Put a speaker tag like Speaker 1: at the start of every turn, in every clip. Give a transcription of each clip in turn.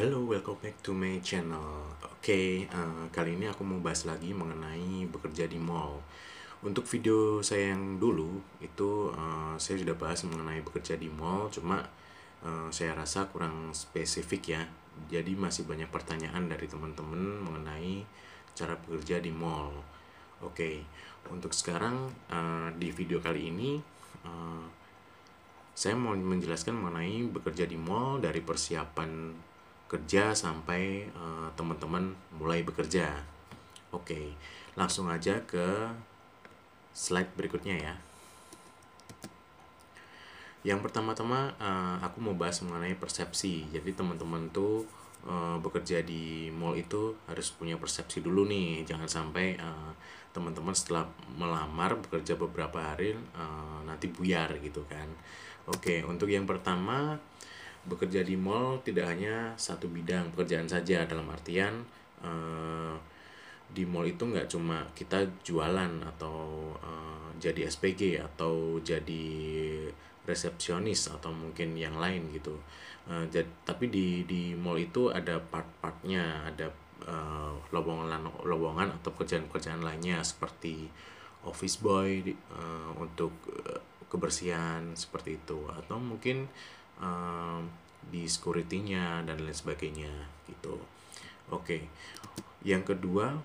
Speaker 1: Hello, welcome back to my channel. Oke, eh, kali ini aku mau bahas lagi mengenai bekerja di mall. Untuk video saya yang dulu itu eh, saya sudah bahas mengenai bekerja di mall, cuma eh, saya rasa kurang spesifik ya. Jadi masih banyak pertanyaan dari teman-teman mengenai cara bekerja di mall. Oke, untuk sekarang eh, di video kali ini eh, saya mau menjelaskan mengenai bekerja di mall dari persiapan kerja sampai eh, teman-teman mulai bekerja. Oke, langsung aja ke slide berikutnya ya. Yang pertama-tama eh, aku mau bahas mengenai persepsi. Jadi teman-teman tuh eh, bekerja di mall itu harus punya persepsi dulu nih. Jangan sampai eh, teman-teman setelah melamar bekerja beberapa hari eh, nanti buyar gitu kan. Oke, untuk yang pertama bekerja di mall tidak hanya satu bidang pekerjaan saja. Dalam artian eh, di mall itu nggak cuma kita jualan atau eh, jadi SPG atau jadi resepsionis atau mungkin yang lain gitu. Eh, jad- tapi di di mall itu ada part-partnya ada eh, lowongan lowongan atau pekerjaan-pekerjaan lainnya seperti office boy eh, untuk kebersihan seperti itu. Atau mungkin um, di security-nya dan lain sebagainya gitu. Oke. Yang kedua,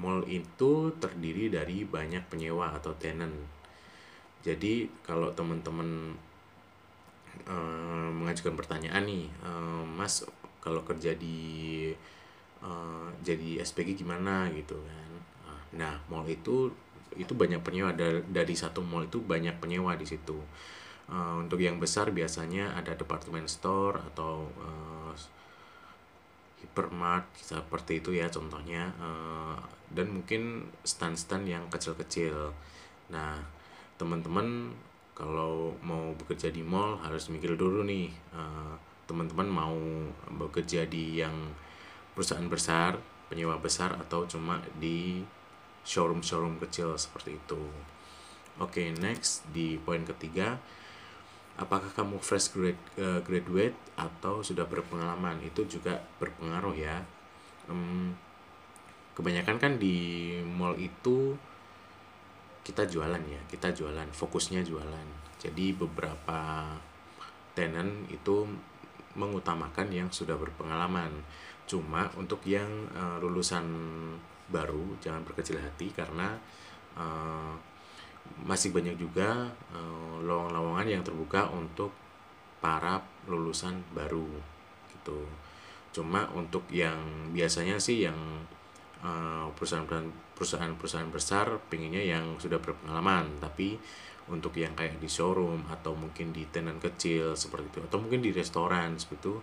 Speaker 1: mall itu terdiri dari banyak penyewa atau tenant. Jadi kalau teman-teman eh, mengajukan pertanyaan nih, eh, Mas kalau kerja di eh, jadi SPG gimana gitu kan. Nah, mall itu itu banyak penyewa dari, dari satu mall itu banyak penyewa di situ. Eh, untuk yang besar biasanya ada department store atau eh, hypermart seperti itu ya contohnya Eh, dan mungkin stand-stand yang kecil-kecil. Nah, teman-teman kalau mau bekerja di mall harus mikir dulu nih eh, teman-teman mau bekerja di yang perusahaan besar, penyewa besar atau cuma di showroom-showroom kecil seperti itu. Oke, next di poin ketiga, apakah kamu fresh grad, eh, graduate atau sudah berpengalaman? Itu juga berpengaruh ya. Em, kebanyakan kan di mall itu kita jualan ya, kita jualan, fokusnya jualan. Jadi beberapa tenant itu mengutamakan yang sudah berpengalaman. Cuma untuk yang eh, lulusan baru jangan berkecil hati karena eh, masih banyak juga eh, lowongan-lowongan yang terbuka untuk para lulusan baru gitu. Cuma untuk yang biasanya sih yang eh, perusahaan-perusahaan besar pinginnya yang sudah berpengalaman, tapi untuk yang kayak di showroom atau mungkin di tenan kecil seperti itu atau mungkin di restoran seperti itu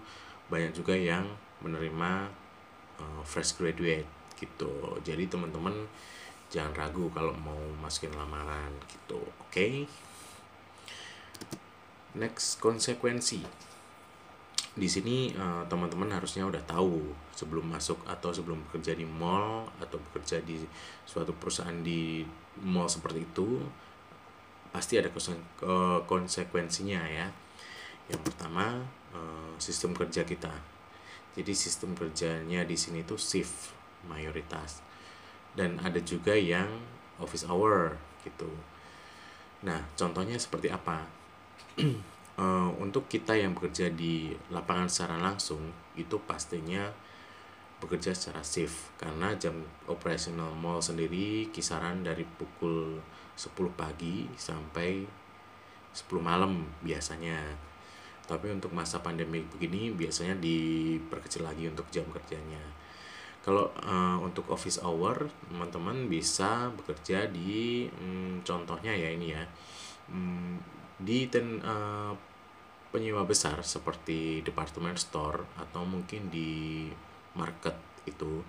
Speaker 1: banyak juga yang menerima eh, fresh graduate gitu. Jadi teman-teman jangan ragu kalau mau masukin lamaran gitu. Oke. Next konsekuensi. Di sini eh, teman-teman harusnya udah tahu sebelum masuk atau sebelum bekerja di mall atau bekerja di suatu perusahaan di mall seperti itu pasti ada eh, konsekuensinya ya. Yang pertama eh, sistem kerja kita. Jadi sistem kerjanya di sini tuh shift mayoritas dan ada juga yang office hour gitu. Nah, contohnya seperti apa? Eh, untuk kita yang bekerja di lapangan secara langsung itu pastinya bekerja secara shift karena jam operasional mall sendiri kisaran dari pukul 10 pagi sampai 10 malam biasanya. Tapi untuk masa pandemi begini biasanya diperkecil lagi untuk jam kerjanya. Kalau eh, untuk office hour, teman-teman bisa bekerja di mm, contohnya ya ini ya. mm, di ten, eh, penyewa besar seperti department store atau mungkin di market itu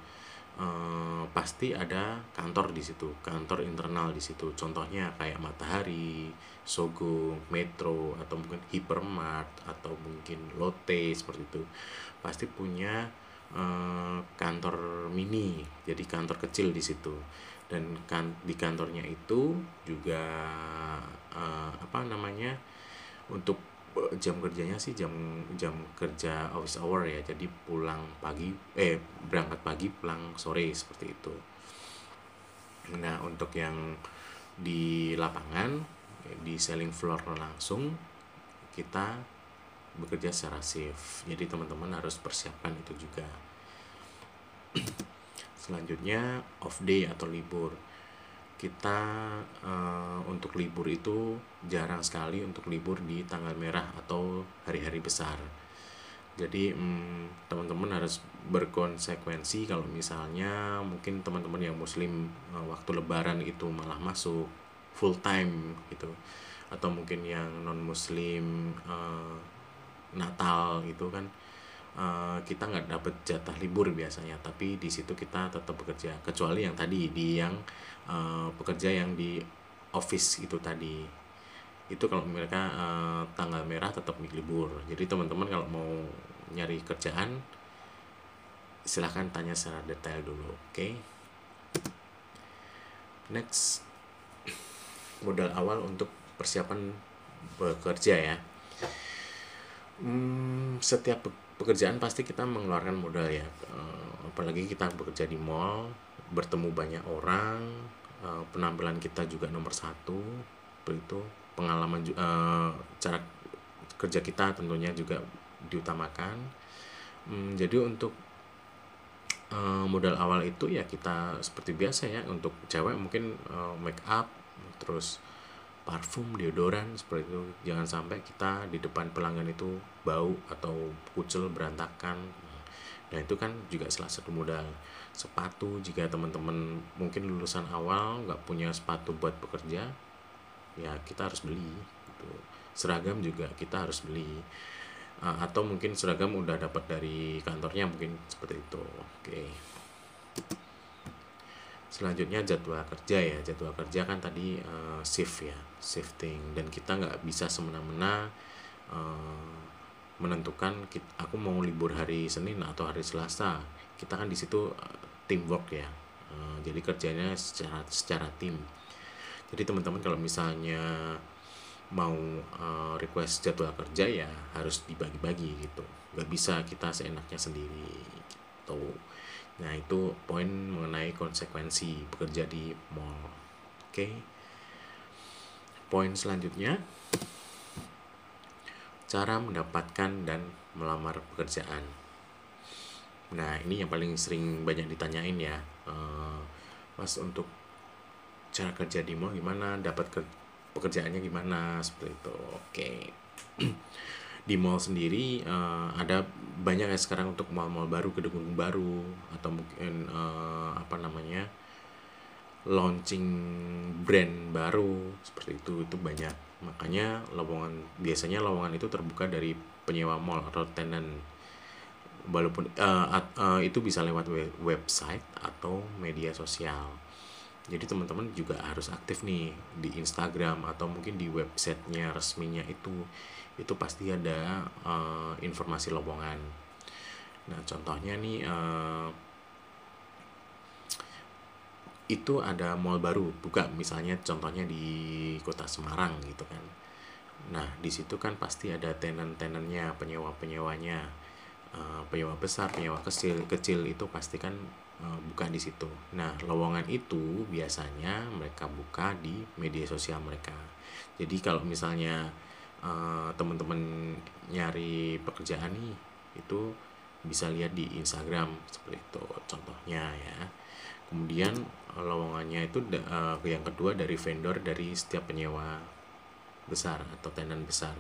Speaker 1: eh, pasti ada kantor di situ, kantor internal di situ. Contohnya kayak Matahari, Sogo, Metro atau mungkin Hypermart atau mungkin Lotte seperti itu. Pasti punya eh, kantor mini, jadi kantor kecil di situ. Dan kan di kantornya itu juga eh, apa namanya? untuk eh, jam kerjanya sih jam jam kerja office hour ya jadi pulang pagi eh berangkat pagi pulang sore seperti itu nah untuk yang di lapangan di selling floor langsung kita bekerja secara shift jadi teman-teman harus persiapkan itu juga. Selanjutnya off day atau libur. Kita uh, untuk libur itu jarang sekali untuk libur di tanggal merah atau hari-hari besar. Jadi hmm, teman-teman harus berkonsekuensi kalau misalnya mungkin teman-teman yang muslim uh, waktu lebaran itu malah masuk full time gitu. Atau mungkin yang non muslim uh, Natal gitu kan uh, kita nggak dapat jatah libur biasanya tapi di situ kita tetap bekerja. Kecuali yang tadi di yang uh, pekerja yang di office itu tadi. Itu kalau mereka uh, tanggal merah tetap libur. Jadi teman-teman kalau mau nyari kerjaan silahkan tanya secara detail dulu oke? Okay? next. Modal awal untuk persiapan bekerja ya hmm, setiap pekerjaan pasti kita mengeluarkan modal ya. Apalagi kita bekerja di mall bertemu banyak orang uh, penampilan kita juga nomor satu. Itu pengalaman uh, cara kerja kita tentunya juga diutamakan. Um, jadi untuk modal awal itu ya kita seperti biasa ya untuk cewek mungkin make up terus parfum deodoran seperti itu. Jangan sampai kita di depan pelanggan itu bau atau kucel berantakan. Nah itu kan juga salah satu modal sepatu. Jika teman-teman mungkin lulusan awal nggak punya sepatu buat bekerja ya kita harus beli gitu. seragam juga kita harus beli. Uh, atau mungkin seragam udah dapat dari kantornya mungkin seperti itu. Oke selanjutnya jadwal kerja ya. Jadwal kerja kan tadi uh, shift ya shifting. Dan kita nggak bisa semena-mena uh, menentukan kita, aku mau libur hari Senin atau hari Selasa. Kita kan di situ uh, teamwork ya. Uh, jadi kerjanya secara secara tim. Jadi teman-teman kalau misalnya mau uh, request jadwal kerja ya harus dibagi-bagi gitu. Nggak bisa kita seenaknya sendiri gitu nah itu poin mengenai konsekuensi bekerja di mall. Oke. Okay. poin selanjutnya cara mendapatkan dan melamar pekerjaan. Nah ini yang paling sering banyak ditanyain ya. Uh, mas untuk cara kerja di mall gimana? Dapat ke pekerjaannya gimana? Seperti itu. Oke. okay. di mall sendiri uh, ada banyak ya sekarang untuk mall-mall baru gedung-gedung baru atau mungkin uh, apa namanya launching brand baru seperti itu itu banyak. Makanya lowongan biasanya lowongan itu terbuka dari penyewa mall atau tenant. Walaupun uh, uh, itu bisa lewat website atau media sosial jadi teman-teman juga harus aktif nih di Instagram atau mungkin di websitenya resminya itu. Itu pasti ada uh, informasi lowongan. Nah contohnya nih uh, itu ada mall baru buka misalnya contohnya di kota Semarang gitu kan. Nah di situ kan pasti ada tenant-tenannya penyewa-penyewanya. Uh, penyewa besar penyewa kecil kecil itu pasti kan uh, buka di situ. Nah lowongan itu biasanya mereka buka di media sosial mereka. Jadi kalau misalnya uh, teman-teman nyari pekerjaan nih itu bisa lihat di Instagram seperti itu contohnya ya. Kemudian lowongannya itu uh, yang kedua dari vendor dari setiap penyewa besar atau tenan besar.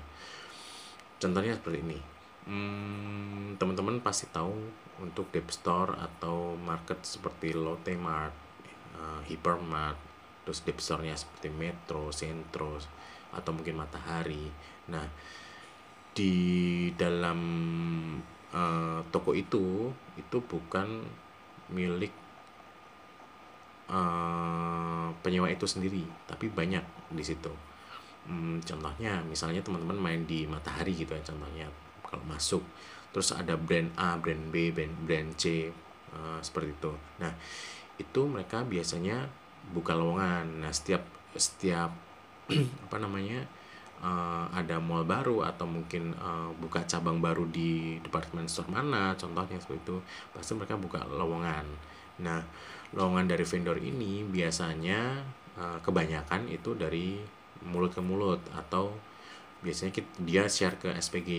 Speaker 1: Contohnya seperti ini. Hmm, teman-teman pasti tahu untuk deep store atau market seperti Lotte Mart uh, Hypermart terus deep store-nya seperti Metro, Centro atau mungkin Matahari. Nah di dalam uh, toko itu itu bukan milik uh, penyewa itu sendiri tapi banyak di situ. Hmm, contohnya misalnya teman-teman main di Matahari gitu ya contohnya. Kalau masuk terus ada brand A brand B brand brand C uh, seperti itu. Nah itu mereka biasanya buka lowongan. Nah setiap setiap apa namanya uh, ada mall baru atau mungkin uh, buka cabang baru di departemen store mana contohnya seperti itu pasti mereka buka lowongan. Nah lowongan dari vendor ini biasanya uh, kebanyakan itu dari mulut ke mulut atau biasanya kita, dia share ke SPG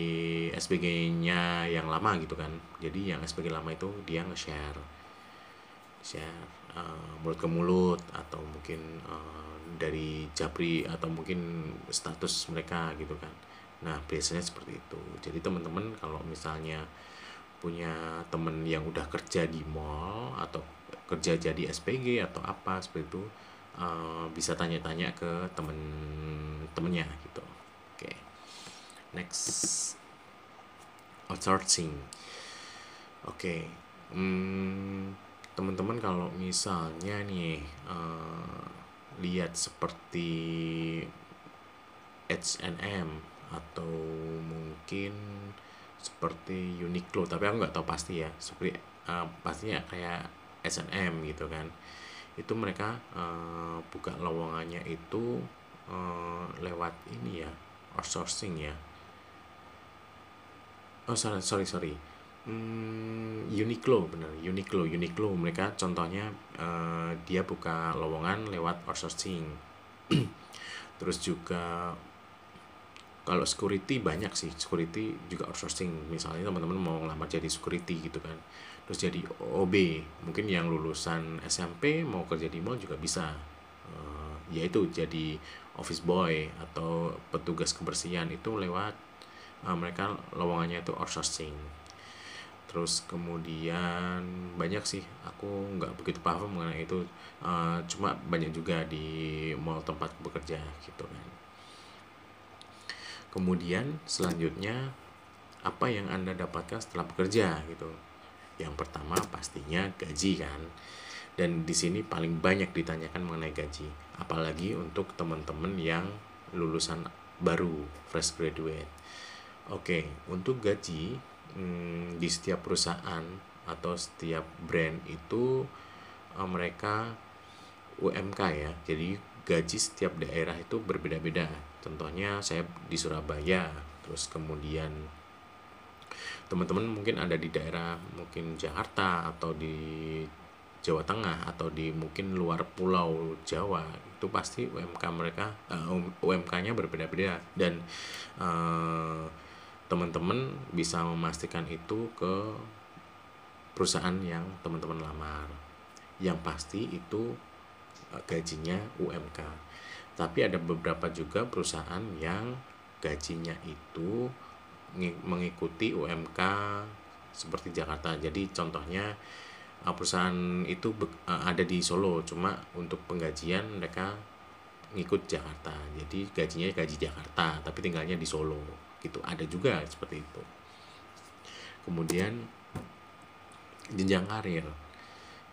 Speaker 1: SPG-nya yang lama gitu kan. Jadi yang SPG lama itu dia nge-share share uh, mulut ke mulut atau mungkin uh, dari Japri atau mungkin status mereka gitu kan. Nah biasanya seperti itu. Jadi teman-teman kalau misalnya punya temen yang udah kerja di mall atau kerja jadi SPG atau apa seperti itu uh, bisa tanya-tanya ke temen-temennya gitu next. Outsourcing. Oke hmm, teman-teman kalau misalnya nih uh, lihat seperti H&M atau mungkin seperti Uniqlo tapi aku nggak tahu pasti ya seperti uh, pastinya kayak H&M gitu kan. Itu mereka uh, buka lowongannya itu uh, lewat ini ya outsourcing ya oh sorry sorry sorry. Hmm, Uniqlo benar. Uniqlo Uniqlo. Mereka contohnya uh, dia buka lowongan lewat outsourcing. Terus juga kalau security banyak sih. Security juga outsourcing. Misalnya teman-teman mau ngelamar jadi security gitu kan. Terus jadi OB mungkin yang lulusan SMP mau kerja di mall juga bisa. Uh, yaitu jadi office boy atau petugas kebersihan itu lewat uh, mereka lowongannya itu outsourcing. Terus kemudian banyak sih aku nggak begitu paham mengenai itu. Uh, cuma banyak juga di mall tempat bekerja gitu kan. Kemudian selanjutnya apa yang anda dapatkan setelah bekerja gitu? Yang pertama pastinya gaji kan. Dan di sini paling banyak ditanyakan mengenai gaji. Apalagi untuk teman-teman yang lulusan baru fresh graduate Oke, untuk gaji hmm, di setiap perusahaan atau setiap brand itu uh, mereka UMK ya. Jadi gaji setiap daerah itu berbeda-beda. Contohnya saya di Surabaya, terus kemudian teman-teman mungkin ada di daerah mungkin Jakarta atau di Jawa Tengah atau di mungkin luar pulau Jawa itu pasti UMK mereka uh, UMK-nya berbeda-beda dan uh, teman-teman bisa memastikan itu ke perusahaan yang teman-teman lamar. Yang pasti itu e, gajinya UMK tapi ada beberapa juga perusahaan yang gajinya itu mengikuti UMK seperti Jakarta. Jadi contohnya e, perusahaan itu e, ada di Solo. Cuma untuk penggajian mereka ngikut Jakarta. Jadi gajinya gaji Jakarta tapi tinggalnya di Solo gitu ada juga seperti itu. Kemudian jenjang karir.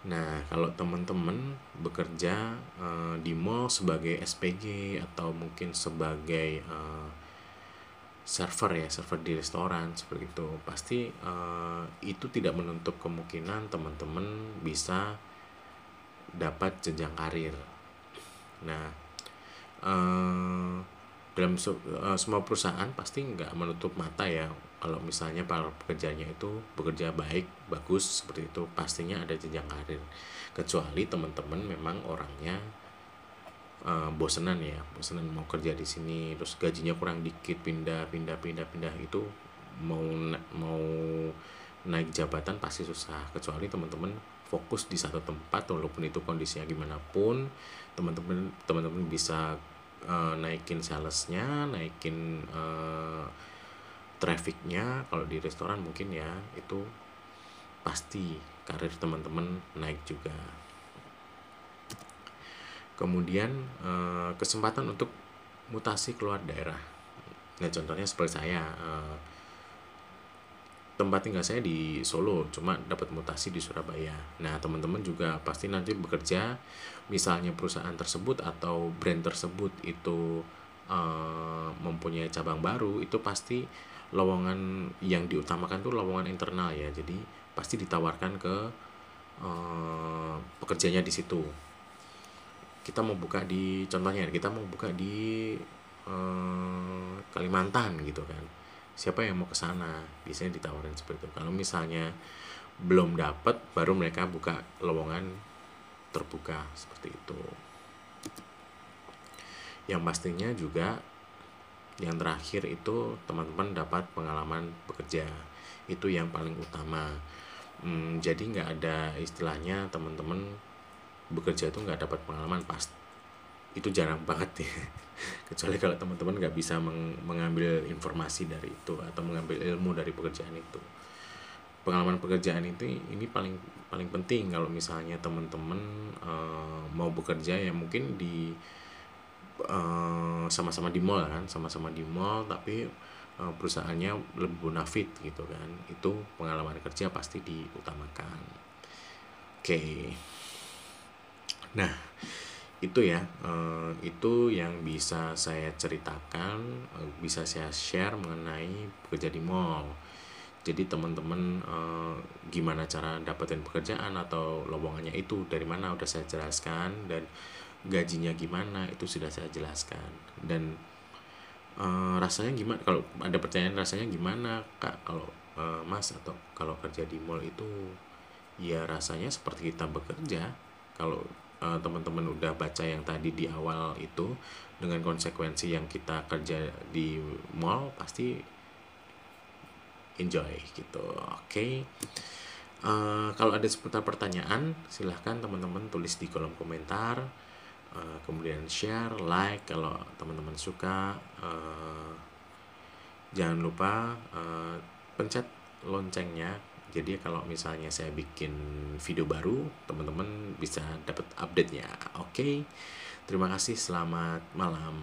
Speaker 1: Nah kalau teman-teman bekerja uh, di mall sebagai SPG atau mungkin sebagai uh, server ya server di restoran seperti itu pasti uh, itu tidak menutup kemungkinan teman-teman bisa dapat jenjang karir. Nah uh, dalam uh, semua perusahaan pasti nggak menutup mata ya. Kalau misalnya para pekerjanya itu bekerja baik bagus seperti itu pastinya ada jenjang karir. Kecuali teman-teman memang orangnya uh, bosenan ya bosenan mau kerja di sini terus gajinya kurang dikit pindah pindah pindah pindah itu mau mau naik jabatan pasti susah. Kecuali teman-teman fokus di satu tempat walaupun itu kondisinya gimana pun teman-teman teman-teman bisa uh, naikin salesnya naikin uh, trafficnya. Kalau di restoran mungkin ya itu pasti karir teman-teman naik juga. Kemudian uh, kesempatan untuk mutasi keluar daerah. Nah contohnya seperti saya uh, tempat tinggal saya di Solo cuma dapat mutasi di Surabaya. Nah teman-teman juga pasti nanti bekerja misalnya perusahaan tersebut atau brand tersebut itu uh, mempunyai cabang baru itu pasti lowongan yang diutamakan tuh lowongan internal ya. Jadi pasti ditawarkan ke uh, pekerjanya di situ. Kita mau buka di contohnya kita mau buka di eh, Kalimantan gitu kan siapa yang mau ke sana? Biasanya ditawarin seperti itu. Kalau misalnya belum dapat baru mereka buka lowongan terbuka seperti itu. Yang pastinya juga yang terakhir itu teman-teman dapat pengalaman bekerja. Itu yang paling utama. Hmm, jadi nggak ada istilahnya teman-teman bekerja itu nggak dapat pengalaman pas itu jarang banget ya. Kecuali kalau teman-teman nggak bisa meng mengambil informasi dari itu atau mengambil ilmu dari pekerjaan itu. Pengalaman pekerjaan itu ini paling paling penting kalau misalnya teman-teman uh, mau bekerja ya mungkin di eh, sama-sama di mall kan sama-sama di mall tapi uh, perusahaannya lebih bonafit gitu kan. Itu pengalaman kerja pasti diutamakan. Oke. Okay. nah itu ya uh, itu yang bisa saya ceritakan uh, bisa saya share mengenai bekerja di mall. Jadi teman-teman uh, gimana cara dapetin pekerjaan atau lowongannya itu dari mana udah saya jelaskan dan gajinya gimana itu sudah saya jelaskan. Dan rasanya gimana kalau ada pertanyaan rasanya gimana kak kalau mas atau kalau kerja di mall itu? Ya rasanya seperti kita bekerja kalau uh, teman-teman udah baca yang tadi di awal itu dengan konsekuensi yang kita kerja di mall pasti enjoy gitu. Oke. Okay. uh, kalau ada seputar pertanyaan silahkan teman-teman tulis di kolom komentar. Uh, kemudian share like kalau teman-teman suka. Uh, jangan lupa uh, pencet loncengnya jadi kalau misalnya saya bikin video baru teman-teman bisa dapat update nya oke okay? terima kasih selamat malam